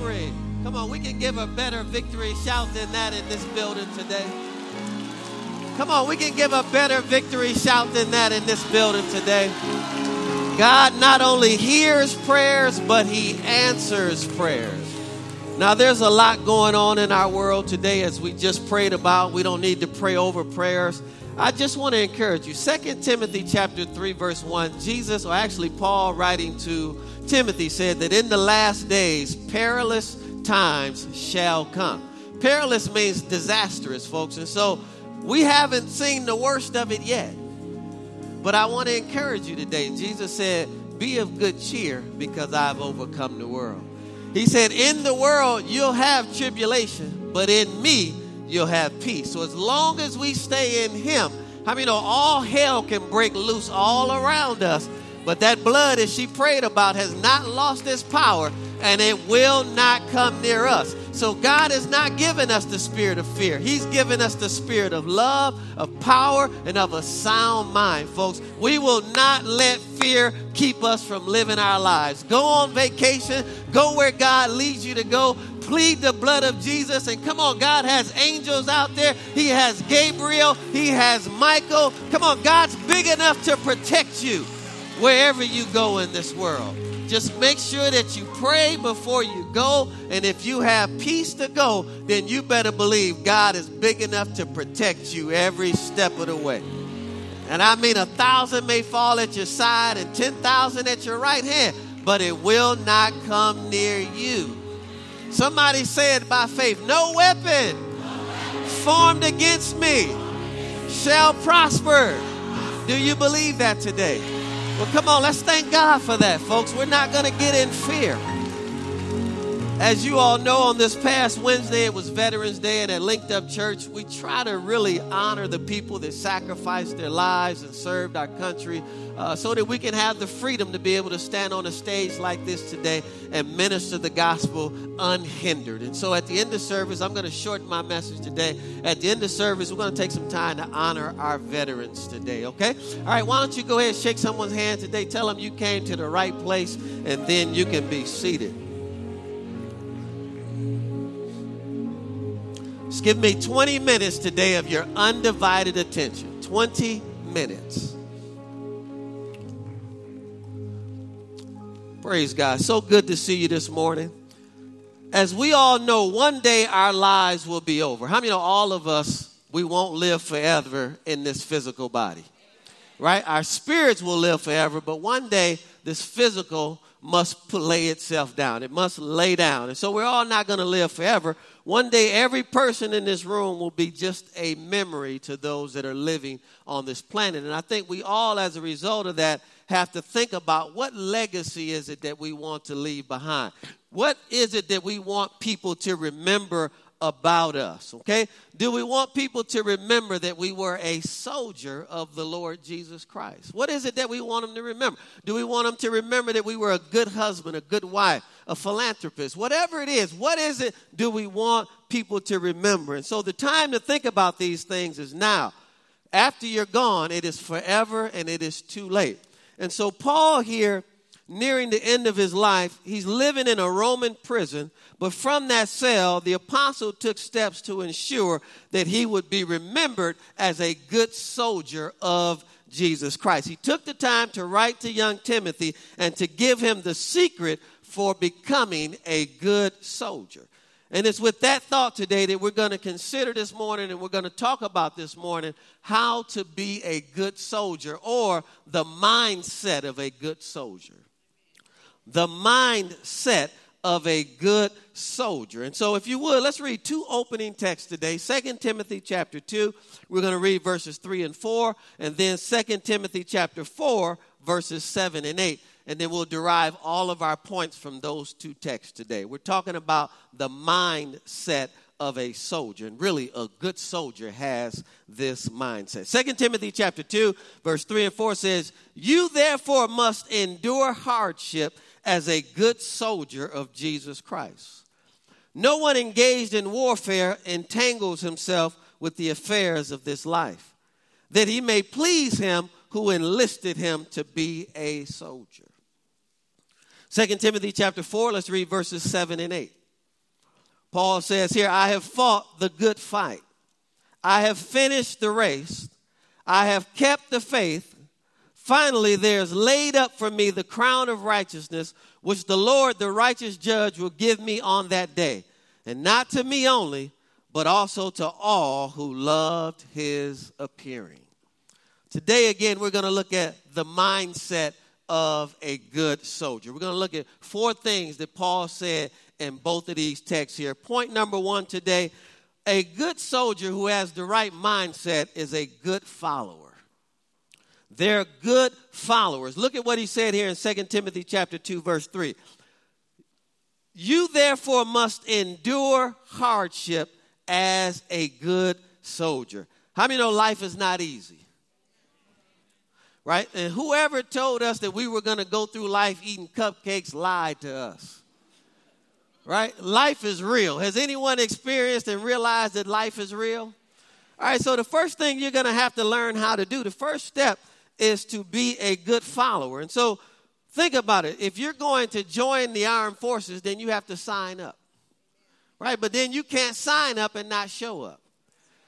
Glory. Come on, we can give a better victory shout than that in this building today. Come on, we can give a better victory shout than that in this building today. God not only hears prayers, but He answers prayers. Now, there's a lot going on in our world today as we just prayed about. We don't need to pray over prayers. I just want to encourage you. 2 Timothy chapter 3 verse 1, Jesus or actually Paul writing to Timothy said that in the last days perilous times shall come. Perilous means disastrous, folks. And so we haven't seen the worst of it yet. But I want to encourage you today. Jesus said, Be of good cheer because I've overcome the world. He said, In the world you'll have tribulation, but in me you'll have peace. So as long as we stay in Him, I mean, you know, all hell can break loose all around us. But that blood, as she prayed about, has not lost its power and it will not come near us. So God has not given us the spirit of fear. He's given us the spirit of love, of power, and of a sound mind, folks. We will not let fear keep us from living our lives. Go on vacation, go where God leads you to go. Plead the blood of Jesus. And come on, God has angels out there. He has Gabriel. He has Michael. Come on, God's big enough to protect you wherever you go in this world. Just make sure that you pray before you go. And if you have peace to go, then you better believe God is big enough to protect you every step of the way. And I mean, a thousand may fall at your side and 10,000 at your right hand, but it will not come near you. Somebody said by faith, No weapon formed against me shall prosper. Do you believe that today? Well, come on, let's thank God for that, folks. We're not going to get in fear. As you all know, on this past Wednesday, it was Veterans Day, and at Linked Up Church, we try to really honor the people that sacrificed their lives and served our country uh, so that we can have the freedom to be able to stand on a stage like this today and minister the gospel unhindered. And so at the end of service, I'm going to shorten my message today. At the end of service, we're going to take some time to honor our veterans today, okay? All right, why don't you go ahead and shake someone's hand today? Tell them you came to the right place, and then you can be seated. Just give me 20 minutes today of your undivided attention. 20 minutes. Praise God. So good to see you this morning. As we all know, one day our lives will be over. How many know all of us, we won't live forever in this physical body? Right? Our spirits will live forever, but one day this physical must lay itself down. It must lay down. And so we're all not going to live forever. One day, every person in this room will be just a memory to those that are living on this planet. And I think we all, as a result of that, have to think about what legacy is it that we want to leave behind? What is it that we want people to remember about us, okay? Do we want people to remember that we were a soldier of the Lord Jesus Christ? What is it that we want them to remember? Do we want them to remember that we were a good husband, a good wife, a philanthropist? Whatever it is, what is it do we want people to remember? And so the time to think about these things is now. After you're gone, it is forever and it is too late. And so Paul here nearing the end of his life, he's living in a Roman prison but from that cell, the apostle took steps to ensure that he would be remembered as a good soldier of Jesus Christ. He took the time to write to young Timothy and to give him the secret for becoming a good soldier. And it's with that thought today that we're going to consider this morning and we're going to talk about this morning how to be a good soldier or the mindset of a good soldier. The mindset of a good soldier. And so if you would, let's read two opening texts today. Second Timothy chapter 2, we're going to read verses 3 and 4, and then Second Timothy chapter 4, verses 7 and 8. And then we'll derive all of our points from those two texts today. We're talking about the mindset of a soldier. And really, a good soldier has this mindset. Second Timothy chapter 2, verse 3 and 4 says, You therefore must endure hardship as a good soldier of Jesus Christ. No one engaged in warfare entangles himself with the affairs of this life, that he may please him who enlisted him to be a soldier. 2 Timothy chapter 4, let's read verses 7 and 8. Paul says here, I have fought the good fight. I have finished the race. I have kept the faith. Finally, there's laid up for me the crown of righteousness, which the Lord, the righteous judge, will give me on that day. And not to me only, but also to all who loved his appearing. Today, again, we're going to look at the mindset of a good soldier. We're going to look at four things that Paul said in both of these texts here. Point number one today a good soldier who has the right mindset is a good follower. They're good followers. Look at what he said here in 2 Timothy chapter 2 verse 3. You therefore must endure hardship as a good soldier. How many know life is not easy? Right? And whoever told us that we were going to go through life eating cupcakes lied to us right? Life is real. Has anyone experienced and realized that life is real? All right, so the first thing you're going to have to learn how to do, the first step is to be a good follower. And so think about it. If you're going to join the armed forces, then you have to sign up, right? But then you can't sign up and not show up.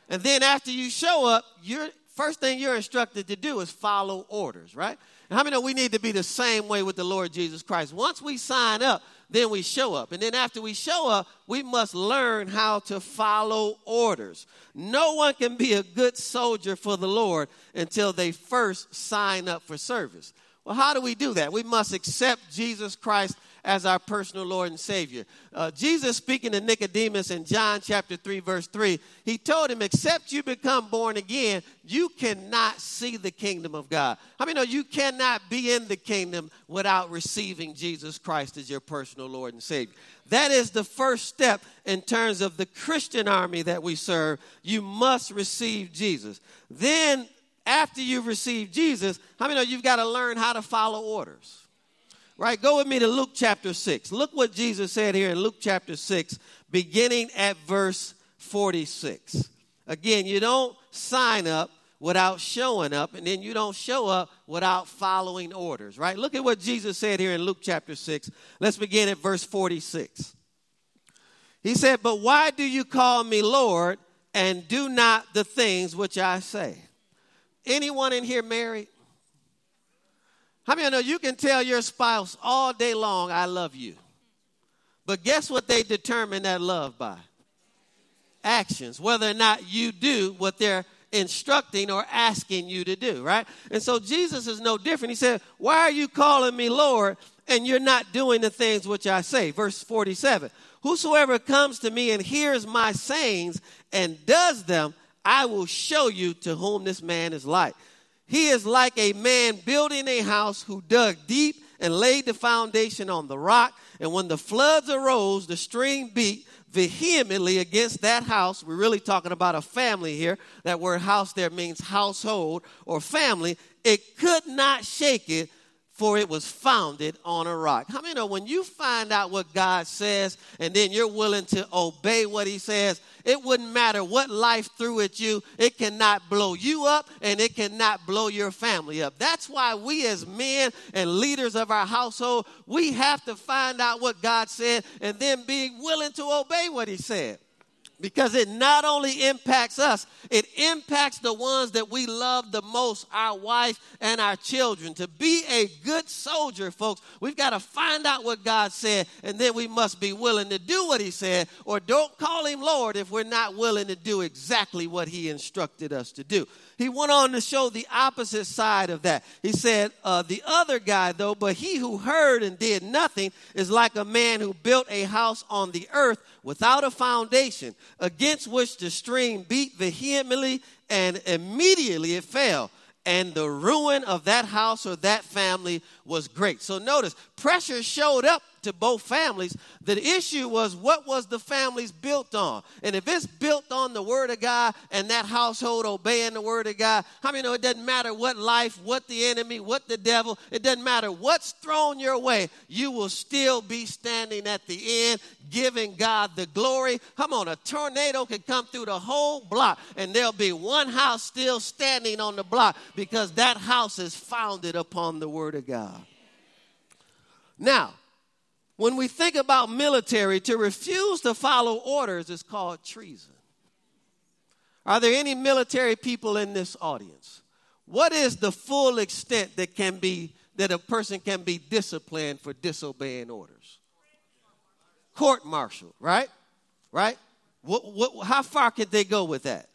And then after you show up, your first thing you're instructed to do is follow orders, right? And how many know we need to be the same way with the Lord Jesus Christ? Once we sign up, then we show up. And then after we show up, we must learn how to follow orders. No one can be a good soldier for the Lord until they first sign up for service. Well, how do we do that? We must accept Jesus Christ as our personal Lord and Savior. Uh, Jesus speaking to Nicodemus in John chapter 3, verse 3, he told him, Except you become born again, you cannot see the kingdom of God. I mean, know you cannot be in the kingdom without receiving Jesus Christ as your personal Lord and Savior? That is the first step in terms of the Christian army that we serve. You must receive Jesus. Then, after you've received Jesus, how many know you've got to learn how to follow orders? Right? Go with me to Luke chapter 6. Look what Jesus said here in Luke chapter 6, beginning at verse 46. Again, you don't sign up without showing up, and then you don't show up without following orders, right? Look at what Jesus said here in Luke chapter 6. Let's begin at verse 46. He said, But why do you call me Lord and do not the things which I say? Anyone in here married? How many of you know you can tell your spouse all day long, I love you? But guess what they determine that love by? Actions, whether or not you do what they're instructing or asking you to do, right? And so Jesus is no different. He said, Why are you calling me Lord and you're not doing the things which I say? Verse 47 Whosoever comes to me and hears my sayings and does them, I will show you to whom this man is like. He is like a man building a house who dug deep and laid the foundation on the rock. And when the floods arose, the stream beat vehemently against that house. We're really talking about a family here. That word house there means household or family. It could not shake it for it was founded on a rock. How many know when you find out what God says and then you're willing to obey what He says, it wouldn't matter what life threw at you, it cannot blow you up and it cannot blow your family up. That's why we, as men and leaders of our household, we have to find out what God said and then be willing to obey what He said because it not only impacts us, it impacts the ones that we love the most, our wife and our children. To be a good soldier, folks, we've got to find out what God said, and then we must be willing to do what He said, or don't call Him Lord if we're not willing to do exactly what He instructed us to do. He went on to show the opposite side of that. He said, uh, The other guy, though, but he who heard and did nothing is like a man who built a house on the earth without a foundation, against which the stream beat vehemently, and immediately it fell. And the ruin of that house or that family was great. So notice, pressure showed up to both families. The issue was what was the families built on? And if it's built on the Word of God and that household obeying the Word of God, how many know it doesn't matter what life, what the enemy, what the devil, it doesn't matter what's thrown your way, you will still be standing at the end giving God the glory. Come on, a tornado can come through the whole block and there'll be one house still standing on the block because that house is founded upon the Word of God. Now, when we think about military, to refuse to follow orders is called treason. Are there any military people in this audience? What is the full extent that can be that a person can be disciplined for disobeying orders? Court martial, right? Right? What, what, how far could they go with that?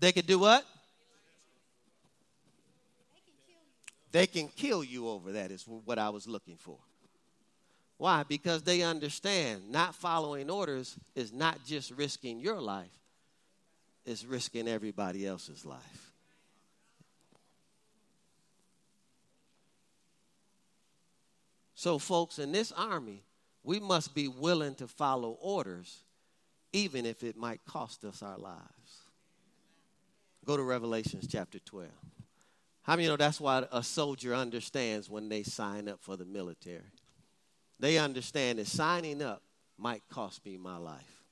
They could do what? They can kill you over that, is what I was looking for. Why? Because they understand not following orders is not just risking your life, it's risking everybody else's life. So, folks, in this army, we must be willing to follow orders, even if it might cost us our lives. Go to Revelations chapter 12. How many know that's why a soldier understands when they sign up for the military? They understand that signing up might cost me my life,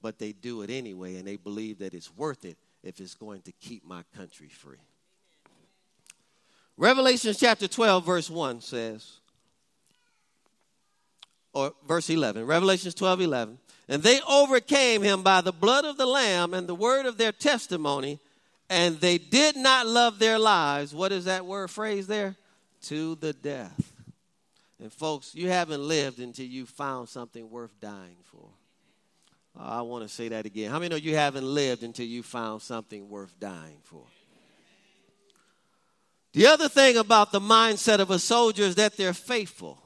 but they do it anyway, and they believe that it's worth it if it's going to keep my country free. Revelation chapter 12, verse 1 says, or verse 11, Revelations 12, 11. And they overcame him by the blood of the Lamb and the word of their testimony, and they did not love their lives. What is that word phrase there? To the death. And folks, you haven't lived until you found something worth dying for. Oh, I want to say that again. How many know you haven't lived until you found something worth dying for? The other thing about the mindset of a soldier is that they're faithful.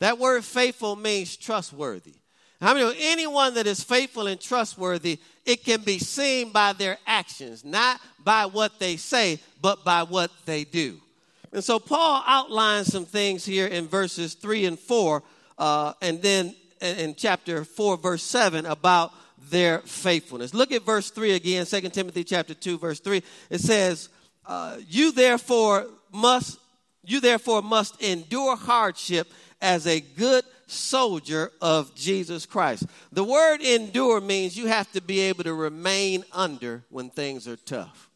That word faithful means trustworthy. How many anyone that is faithful and trustworthy, it can be seen by their actions, not by what they say, but by what they do. And so Paul outlines some things here in verses 3 and 4, uh, and then in chapter 4, verse 7, about their faithfulness. Look at verse 3 again, 2 Timothy chapter 2, verse 3. It says, uh, You therefore must you therefore must endure hardship as a good soldier of Jesus Christ. The word endure means you have to be able to remain under when things are tough.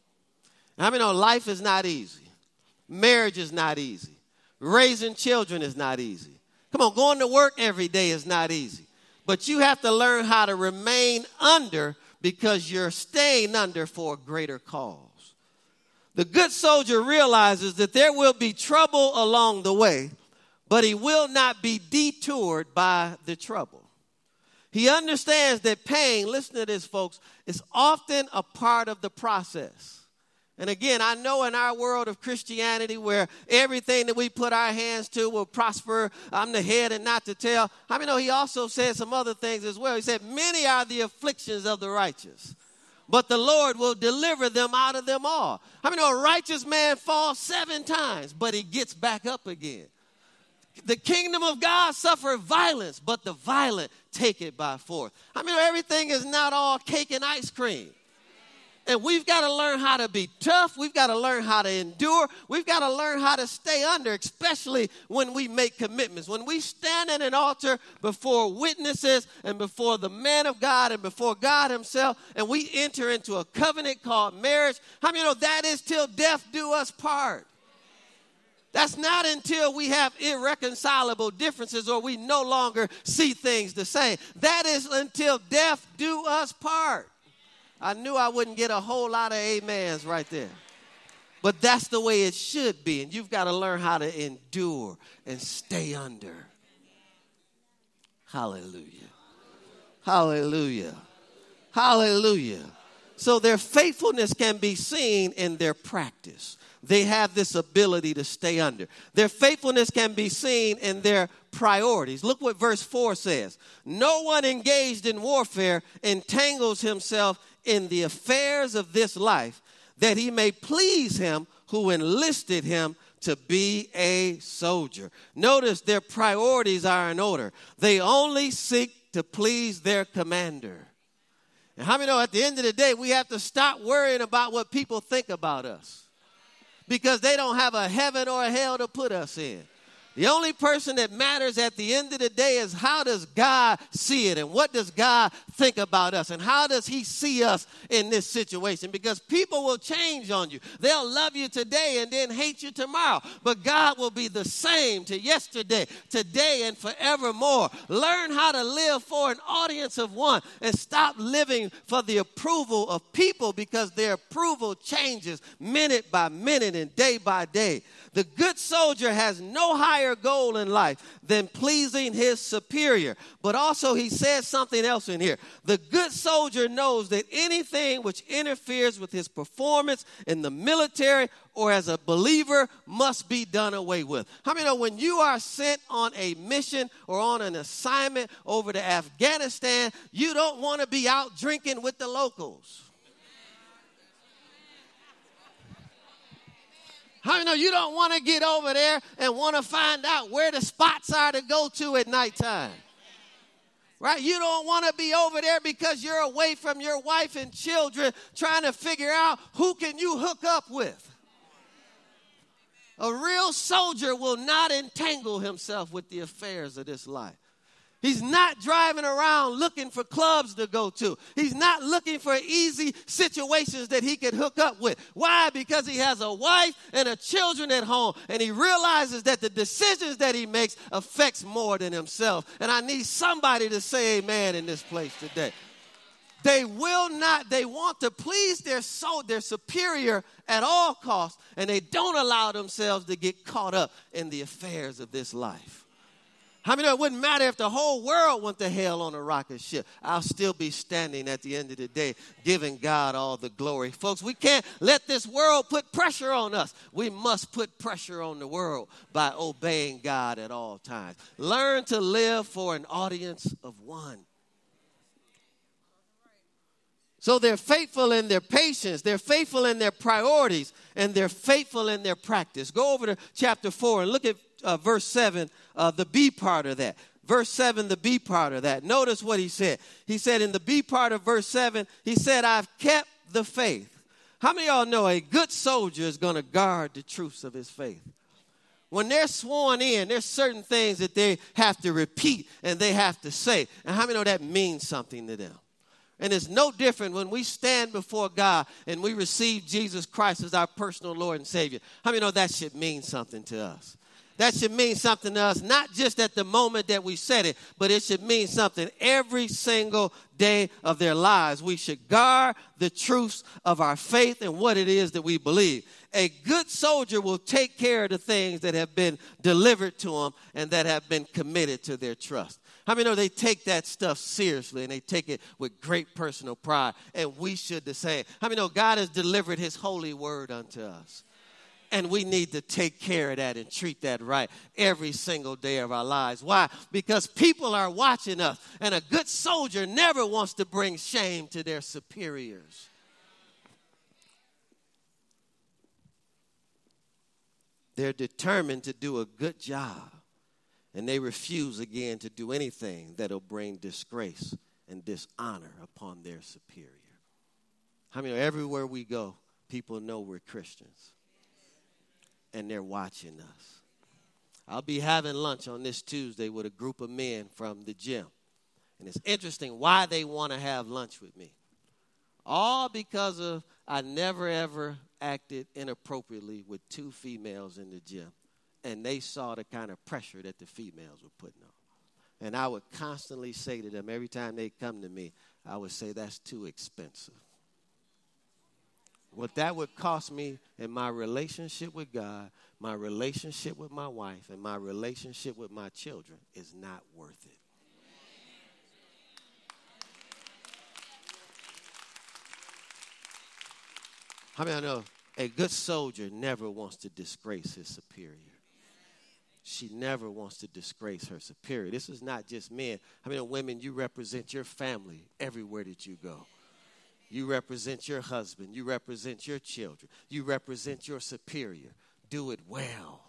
I mean, know life is not easy, marriage is not easy, raising children is not easy. Come on, going to work every day is not easy. But you have to learn how to remain under because you're staying under for a greater cause. The good soldier realizes that there will be trouble along the way, but he will not be detoured by the trouble. He understands that pain, listen to this, folks, is often a part of the process. And again, I know in our world of Christianity where everything that we put our hands to will prosper, I'm the head and not the tail. I mean, know he also said some other things as well. He said, Many are the afflictions of the righteous, but the Lord will deliver them out of them all. I mean, a righteous man falls seven times, but he gets back up again. The kingdom of God suffer violence, but the violent take it by force. I mean, everything is not all cake and ice cream. And we've got to learn how to be tough. We've got to learn how to endure. We've got to learn how to stay under, especially when we make commitments. When we stand at an altar before witnesses and before the man of God and before God Himself, and we enter into a covenant called marriage, how many know that is till death do us part? That's not until we have irreconcilable differences or we no longer see things the same. That is until death do us part. I knew I wouldn't get a whole lot of amens right there. But that's the way it should be. And you've got to learn how to endure and stay under. Hallelujah. Hallelujah. Hallelujah. So their faithfulness can be seen in their practice they have this ability to stay under. Their faithfulness can be seen in their priorities. Look what verse 4 says No one engaged in warfare entangles himself in the affairs of this life, that he may please him who enlisted him to be a soldier. Notice their priorities are in order. They only seek to please their commander. And how many know at the end of the day, we have to stop worrying about what people think about us because they don't have a heaven or a hell to put us in. The only person that matters at the end of the day is how does God see it and what does God think about us and how does He see us in this situation? Because people will change on you. They'll love you today and then hate you tomorrow. But God will be the same to yesterday, today, and forevermore. Learn how to live for an audience of one and stop living for the approval of people because their approval changes minute by minute and day by day. The good soldier has no higher goal in life than pleasing his superior. But also, he says something else in here. The good soldier knows that anything which interferes with his performance in the military or as a believer must be done away with. How many know when you are sent on a mission or on an assignment over to Afghanistan, you don't want to be out drinking with the locals? How you know you don't want to get over there and want to find out where the spots are to go to at nighttime? Right? You don't want to be over there because you're away from your wife and children trying to figure out who can you hook up with. A real soldier will not entangle himself with the affairs of this life. He's not driving around looking for clubs to go to. He's not looking for easy situations that he could hook up with. Why? Because he has a wife and a children at home and he realizes that the decisions that he makes affects more than himself. And I need somebody to say amen in this place today. They will not, they want to please their soul, their superior at all costs, and they don't allow themselves to get caught up in the affairs of this life. How many know it wouldn't matter if the whole world went to hell on a rocket ship? I'll still be standing at the end of the day giving God all the glory. Folks, we can't let this world put pressure on us. We must put pressure on the world by obeying God at all times. Learn to live for an audience of one. So they're faithful in their patience, they're faithful in their priorities, and they're faithful in their practice. Go over to chapter 4 and look at uh, verse 7, uh, the B part of that. Verse 7, the B part of that. Notice what he said. He said in the B part of verse 7, he said, I've kept the faith. How many y'all know a good soldier is going to guard the truths of his faith? When they're sworn in, there's certain things that they have to repeat and they have to say. And how many know that means something to them? And it's no different when we stand before God and we receive Jesus Christ as our personal Lord and Savior. How many know that should mean something to us? That should mean something to us, not just at the moment that we said it, but it should mean something every single day of their lives. We should guard the truths of our faith and what it is that we believe. A good soldier will take care of the things that have been delivered to them and that have been committed to their trust. How many know they take that stuff seriously and they take it with great personal pride? And we should the same. How many know God has delivered his holy word unto us? And we need to take care of that and treat that right every single day of our lives. Why? Because people are watching us, and a good soldier never wants to bring shame to their superiors. They're determined to do a good job, and they refuse again to do anything that'll bring disgrace and dishonor upon their superior. I mean, everywhere we go, people know we're Christians and they're watching us. I'll be having lunch on this Tuesday with a group of men from the gym. And it's interesting why they want to have lunch with me. All because of I never ever acted inappropriately with two females in the gym. And they saw the kind of pressure that the females were putting on. And I would constantly say to them every time they come to me, I would say, that's too expensive. What that would cost me in my relationship with God, my relationship with my wife, and my relationship with my children is not worth it. How many I know a good soldier never wants to disgrace his superior? She never wants to disgrace her superior. This is not just men. I mean, women, you represent your family everywhere that you go. You represent your husband. You represent your children. You represent your superior. Do it well.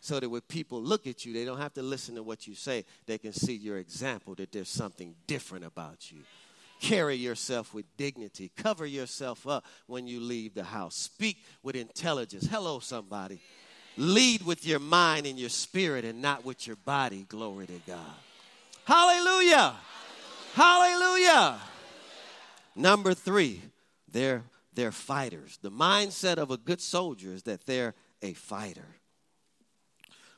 So that when people look at you, they don't have to listen to what you say. They can see your example that there's something different about you. Carry yourself with dignity. Cover yourself up when you leave the house. Speak with intelligence. Hello, somebody. Lead with your mind and your spirit and not with your body. Glory to God. Hallelujah. Hallelujah. Number three, they're, they're fighters. The mindset of a good soldier is that they're a fighter.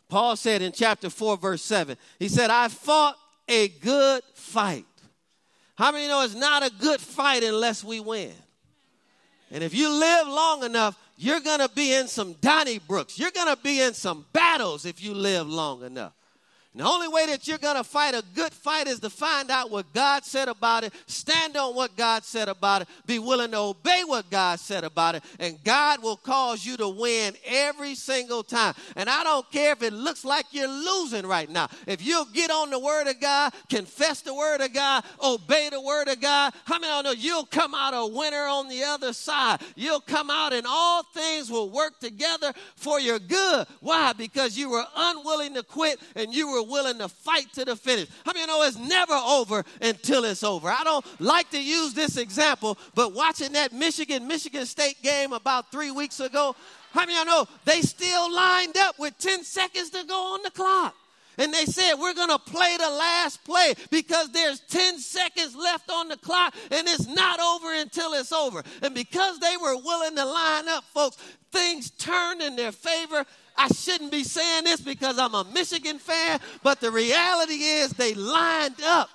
Paul said in chapter 4, verse 7, he said, I fought a good fight. How many know it's not a good fight unless we win? And if you live long enough, you're going to be in some Donnybrooks. You're going to be in some battles if you live long enough. And the only way that you're going to fight a good fight is to find out what God said about it, stand on what God said about it, be willing to obey what God said about it, and God will cause you to win every single time. And I don't care if it looks like you're losing right now. If you'll get on the Word of God, confess the Word of God, obey the Word of God, how many of know you'll come out a winner on the other side? You'll come out and all things will work together for your good. Why? Because you were unwilling to quit and you were willing to fight to the finish. How many you know it's never over until it's over? I don't like to use this example, but watching that Michigan Michigan State game about three weeks ago, how many of know they still lined up with 10 seconds to go on the clock? And they said, We're going to play the last play because there's 10 seconds left on the clock and it's not over until it's over. And because they were willing to line up, folks, things turned in their favor I shouldn't be saying this because I'm a Michigan fan, but the reality is they lined up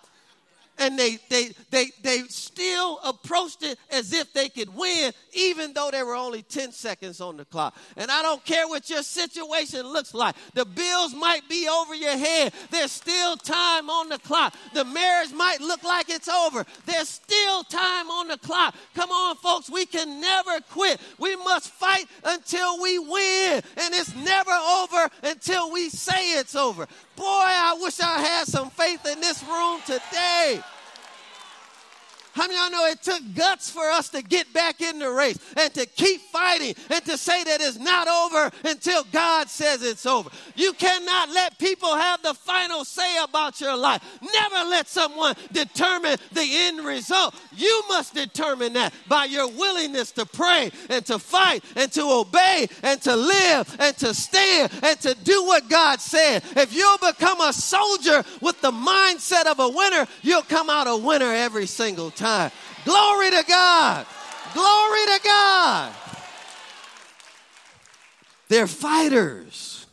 and they, they, they, they still approached it as if they could win, even though there were only 10 seconds on the clock. And I don't care what your situation looks like. The bills might be over your head. There's still time on the clock. The marriage might look like it's over. There's still time on the clock. Come on, folks, we can never quit. We must fight until we win. And it's never over until we say it's over. Boy, I wish I had some faith in this room today. How many y'all know it took guts for us to get back in the race and to keep fighting and to say that it's not over until God says it's over? You cannot let people have the final say about your life. Never let someone determine the end result. You must determine that by your willingness to pray and to fight and to obey and to live and to stand and to do what God said. If you'll become a soldier with the mindset of a winner, you'll come out a winner every single time Glory to God. Glory to God. They're fighters.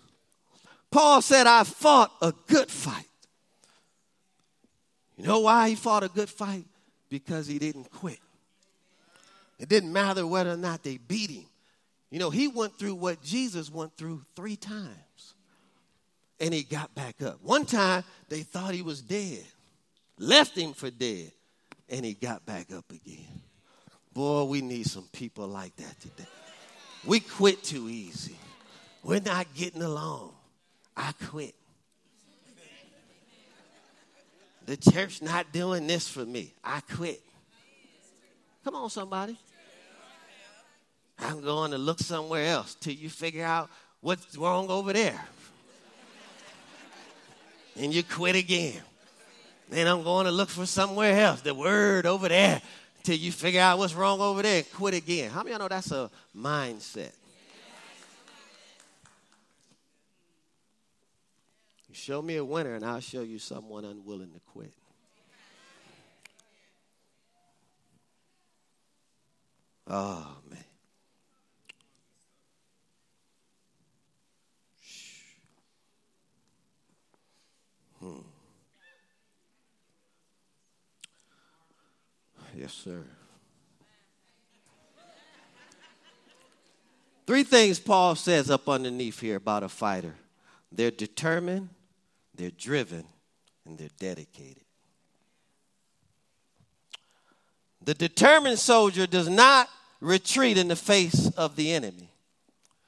Paul said, I fought a good fight. You know why he fought a good fight? Because he didn't quit. It didn't matter whether or not they beat him. You know, he went through what Jesus went through three times. And he got back up. One time, they thought he was dead, left him for dead and he got back up again. Boy, we need some people like that today. We quit too easy. We're not getting along. I quit. The church not doing this for me. I quit. Come on, somebody. I'm going to look somewhere else till you figure out what's wrong over there. And you quit again. Then I'm going to look for somewhere else, the word over there, till you figure out what's wrong over there and quit again. How many of y'all know that's a mindset? You show me a winner, and I'll show you someone unwilling to quit. Oh, man. Hmm. Yes, sir. Three things Paul says up underneath here about a fighter they're determined, they're driven, and they're dedicated. The determined soldier does not retreat in the face of the enemy,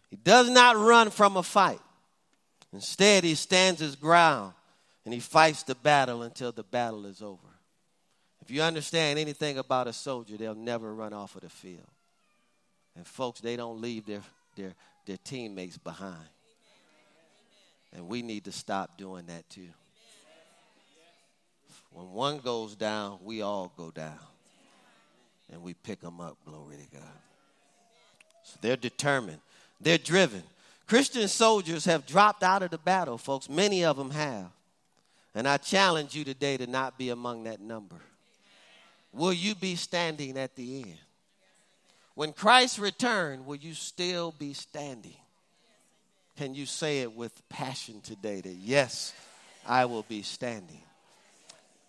he does not run from a fight. Instead, he stands his ground and he fights the battle until the battle is over. If you understand anything about a soldier, they'll never run off of the field. And folks, they don't leave their, their, their teammates behind. And we need to stop doing that too. When one goes down, we all go down. And we pick them up, glory to God. So they're determined, they're driven. Christian soldiers have dropped out of the battle, folks. Many of them have. And I challenge you today to not be among that number. Will you be standing at the end? When Christ return, will you still be standing? Can you say it with passion today that yes, I will be standing?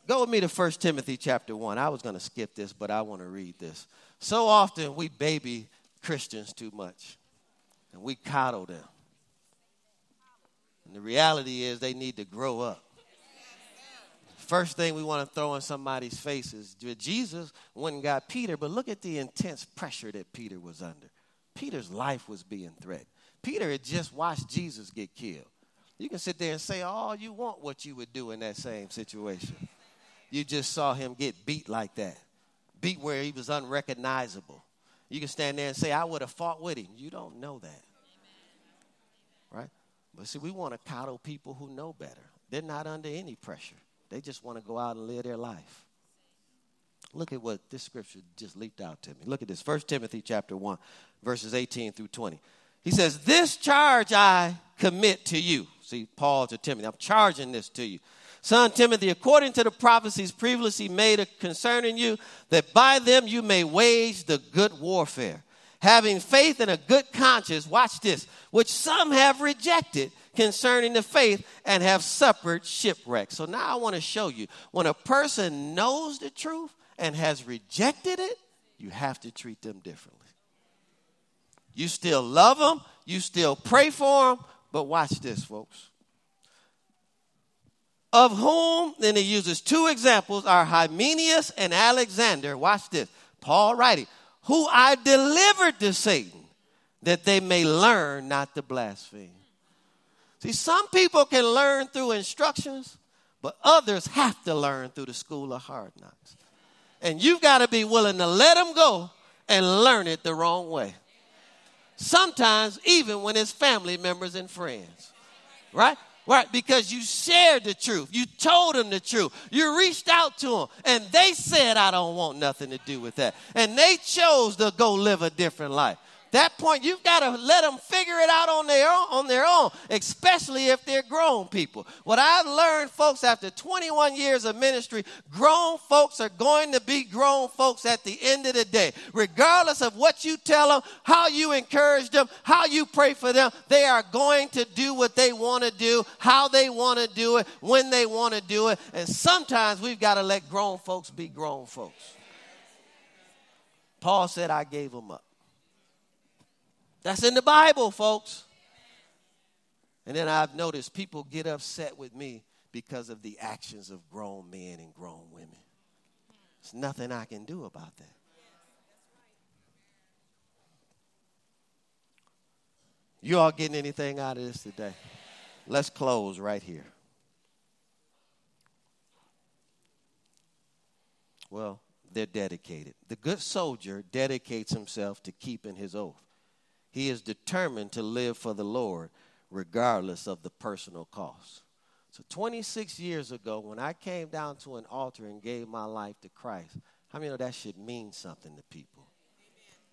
Go with me to 1 Timothy chapter 1. I was going to skip this, but I want to read this. So often we baby Christians too much and we coddle them. And the reality is they need to grow up. First thing we want to throw in somebody's face is Jesus went and got Peter, but look at the intense pressure that Peter was under. Peter's life was being threatened. Peter had just watched Jesus get killed. You can sit there and say all you want what you would do in that same situation. You just saw him get beat like that, beat where he was unrecognizable. You can stand there and say, I would have fought with him. You don't know that. Right? But see, we want to coddle people who know better. They're not under any pressure, they just want to go out and live their life. Look at what this scripture just leaped out to me. Look at this. 1 Timothy chapter 1, verses 18 through 20. He says, This charge I commit to you. See, Paul to Timothy, I'm charging this to you Son Timothy, according to the prophecies previously made concerning you, that by them you may wage the good warfare, having faith and a good conscience, watch this, which some have rejected concerning the faith and have suffered shipwreck. So now I want to show you when a person knows the truth and has rejected it, you have to treat them differently. You still love them, you still pray for them, but watch this, folks of whom, then he uses two examples, are Hymenaeus and Alexander. Watch this. Paul writing, who I delivered to Satan, that they may learn not to blaspheme. See, some people can learn through instructions, but others have to learn through the school of hard knocks. And you've got to be willing to let them go and learn it the wrong way. Sometimes, even when it's family members and friends, right? Right, because you shared the truth. You told them the truth. You reached out to them and they said, I don't want nothing to do with that. And they chose to go live a different life that point you've got to let them figure it out on their own, on their own especially if they're grown people. What i've learned folks after 21 years of ministry grown folks are going to be grown folks at the end of the day. Regardless of what you tell them how you encourage them how you pray for them they are going to do what they want to do how they want to do it when they want to do it and sometimes we've got to let grown folks be grown folks. Paul said i gave them up that's in the Bible, folks. And then I've noticed people get upset with me because of the actions of grown men and grown women. There's nothing I can do about that. You all getting anything out of this today? Let's close right here. Well, they're dedicated. The good soldier dedicates himself to keeping his oath. He is determined to live for the Lord regardless of the personal cost. So 26 years ago, when I came down to an altar and gave my life to Christ, how many know that should mean something to people?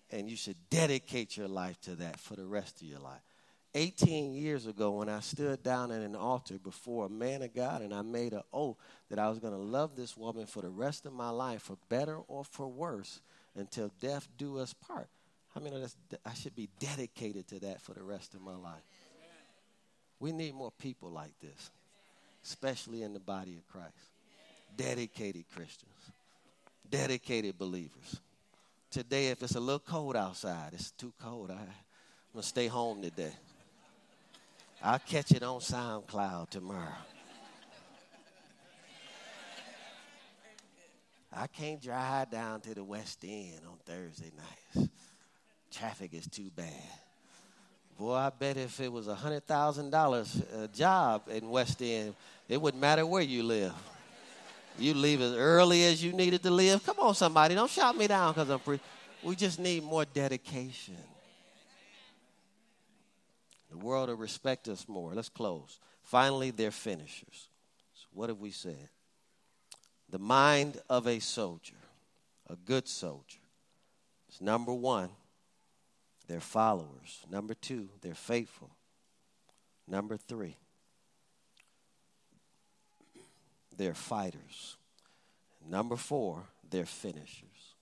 And you should dedicate your life to that for the rest of your life. 18 years ago, when I stood down at an altar before a man of God and I made an oath that I was going to love this woman for the rest of my life, for better or for worse, until death do us part. I mean, I should be dedicated to that for the rest of my life. We need more people like this, especially in the body of Christ. Dedicated Christians, dedicated believers. Today, if it's a little cold outside, it's too cold. I, I'm going to stay home today. I'll catch it on SoundCloud tomorrow. I can't drive down to the West End on Thursday nights traffic is too bad. Boy, I bet if it was a hundred thousand dollars a job in West End, it wouldn't matter where you live. You leave as early as you needed to live. Come on, somebody, don't shout me down because I'm free. We just need more dedication. The world will respect us more. Let's close. Finally, they're finishers. So what have we said? The mind of a soldier, a good soldier, is number one, they're followers. Number two, they're faithful. Number three, they're fighters. Number four, they're finishers.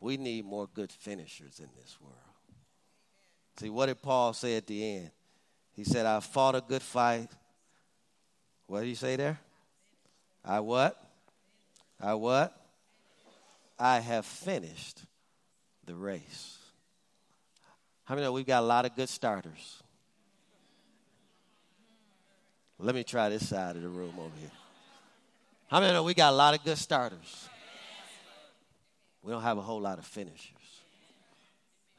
We need more good finishers in this world. See, what did Paul say at the end? He said, I fought a good fight. What did he say there? I what? I what? I have finished the race. How many know we've got a lot of good starters? Let me try this side of the room over here. How many know we got a lot of good starters? We don't have a whole lot of finishers.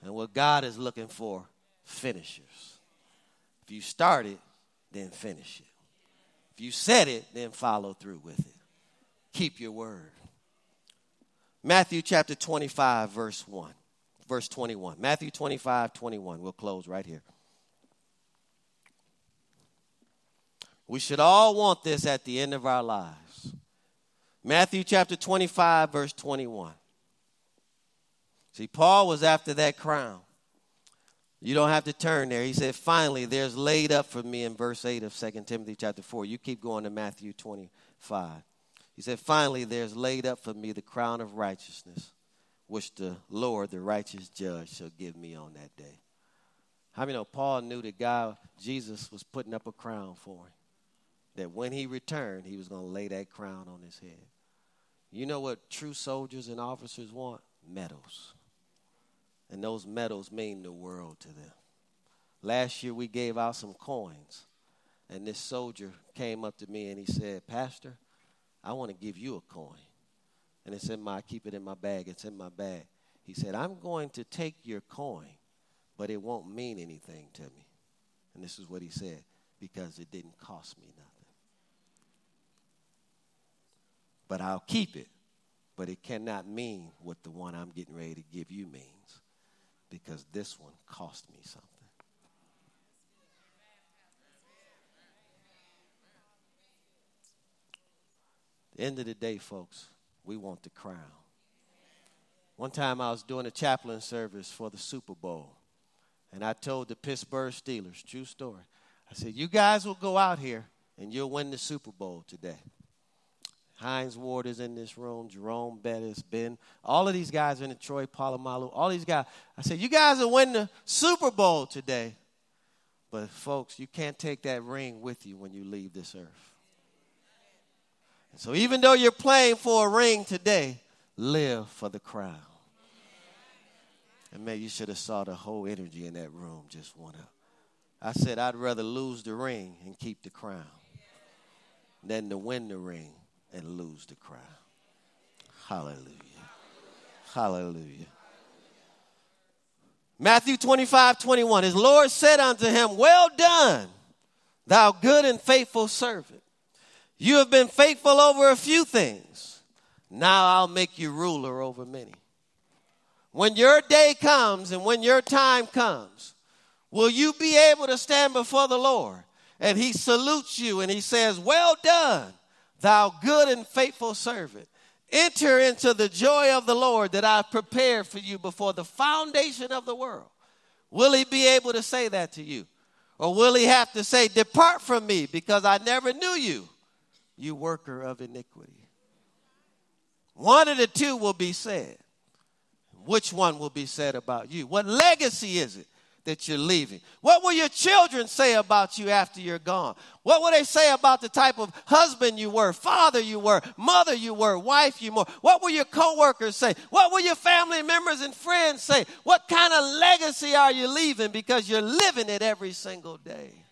And what God is looking for, finishers. If you start it, then finish it. If you said it, then follow through with it. Keep your word. Matthew chapter 25, verse 1, verse 21. Matthew 25, 21. We'll close right here. We should all want this at the end of our lives. Matthew chapter 25, verse 21. See, Paul was after that crown. You don't have to turn there. He said, finally, there's laid up for me in verse 8 of 2 Timothy chapter 4. You keep going to Matthew 25. He said, finally, there's laid up for me the crown of righteousness, which the Lord, the righteous judge, shall give me on that day. How many know Paul knew that God, Jesus, was putting up a crown for him? That when he returned, he was going to lay that crown on his head. You know what true soldiers and officers want? Medals. And those medals mean the world to them. Last year we gave out some coins, and this soldier came up to me and he said, Pastor, I want to give you a coin. And it's in my, I keep it in my bag. It's in my bag. He said, I'm going to take your coin, but it won't mean anything to me. And this is what he said because it didn't cost me nothing. But I'll keep it, but it cannot mean what the one I'm getting ready to give you means because this one cost me something. the end of the day, folks, we want the crown. One time I was doing a chaplain service for the Super Bowl, and I told the Pittsburgh Steelers, true story. I said, You guys will go out here and you'll win the Super Bowl today. Hines Ward is in this room, Jerome Bettis, Ben, all of these guys are in the Troy Polamalu, all these guys. I said, You guys will win the Super Bowl today. But folks, you can't take that ring with you when you leave this earth. So even though you're playing for a ring today, live for the crown. And man, you should have saw the whole energy in that room just went up. I said I'd rather lose the ring and keep the crown than to win the ring and lose the crown. Hallelujah. Hallelujah. Matthew 25, 21. His Lord said unto him, Well done, thou good and faithful servant. You have been faithful over a few things. Now I'll make you ruler over many. When your day comes and when your time comes, will you be able to stand before the Lord? And he salutes you and he says, Well done, thou good and faithful servant. Enter into the joy of the Lord that I've prepared for you before the foundation of the world. Will he be able to say that to you? Or will he have to say, Depart from me because I never knew you? You worker of iniquity. One of the two will be said. Which one will be said about you? What legacy is it that you're leaving? What will your children say about you after you're gone? What will they say about the type of husband you were, father you were, mother you were, wife you were? What will your coworkers say? What will your family members and friends say? What kind of legacy are you leaving because you're living it every single day?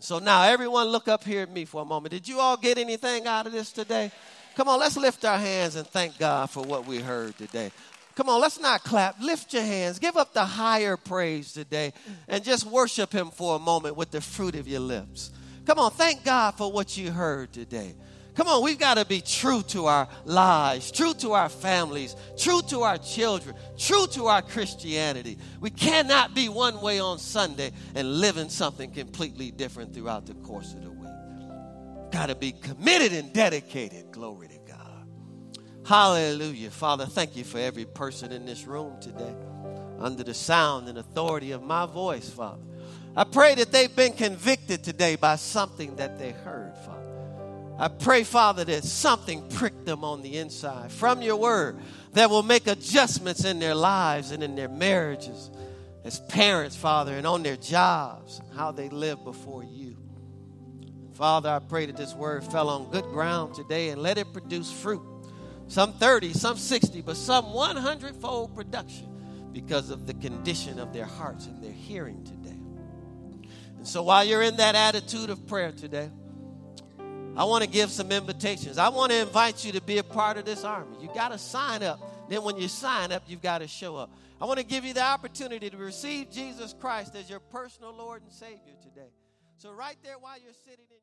So now, everyone, look up here at me for a moment. Did you all get anything out of this today? Come on, let's lift our hands and thank God for what we heard today. Come on, let's not clap. Lift your hands. Give up the higher praise today and just worship Him for a moment with the fruit of your lips. Come on, thank God for what you heard today. Come on, we've got to be true to our lives, true to our families, true to our children, true to our Christianity. We cannot be one way on Sunday and living something completely different throughout the course of the week. Got to be committed and dedicated. Glory to God. Hallelujah. Father, thank you for every person in this room today under the sound and authority of my voice, Father. I pray that they've been convicted today by something that they heard, Father. I pray, Father, that something pricked them on the inside from your word that will make adjustments in their lives and in their marriages as parents, Father, and on their jobs, how they live before you. Father, I pray that this word fell on good ground today and let it produce fruit. Some 30, some 60, but some 100 fold production because of the condition of their hearts and their hearing today. And so while you're in that attitude of prayer today, I want to give some invitations. I want to invite you to be a part of this army. You got to sign up. Then, when you sign up, you've got to show up. I want to give you the opportunity to receive Jesus Christ as your personal Lord and Savior today. So, right there while you're sitting in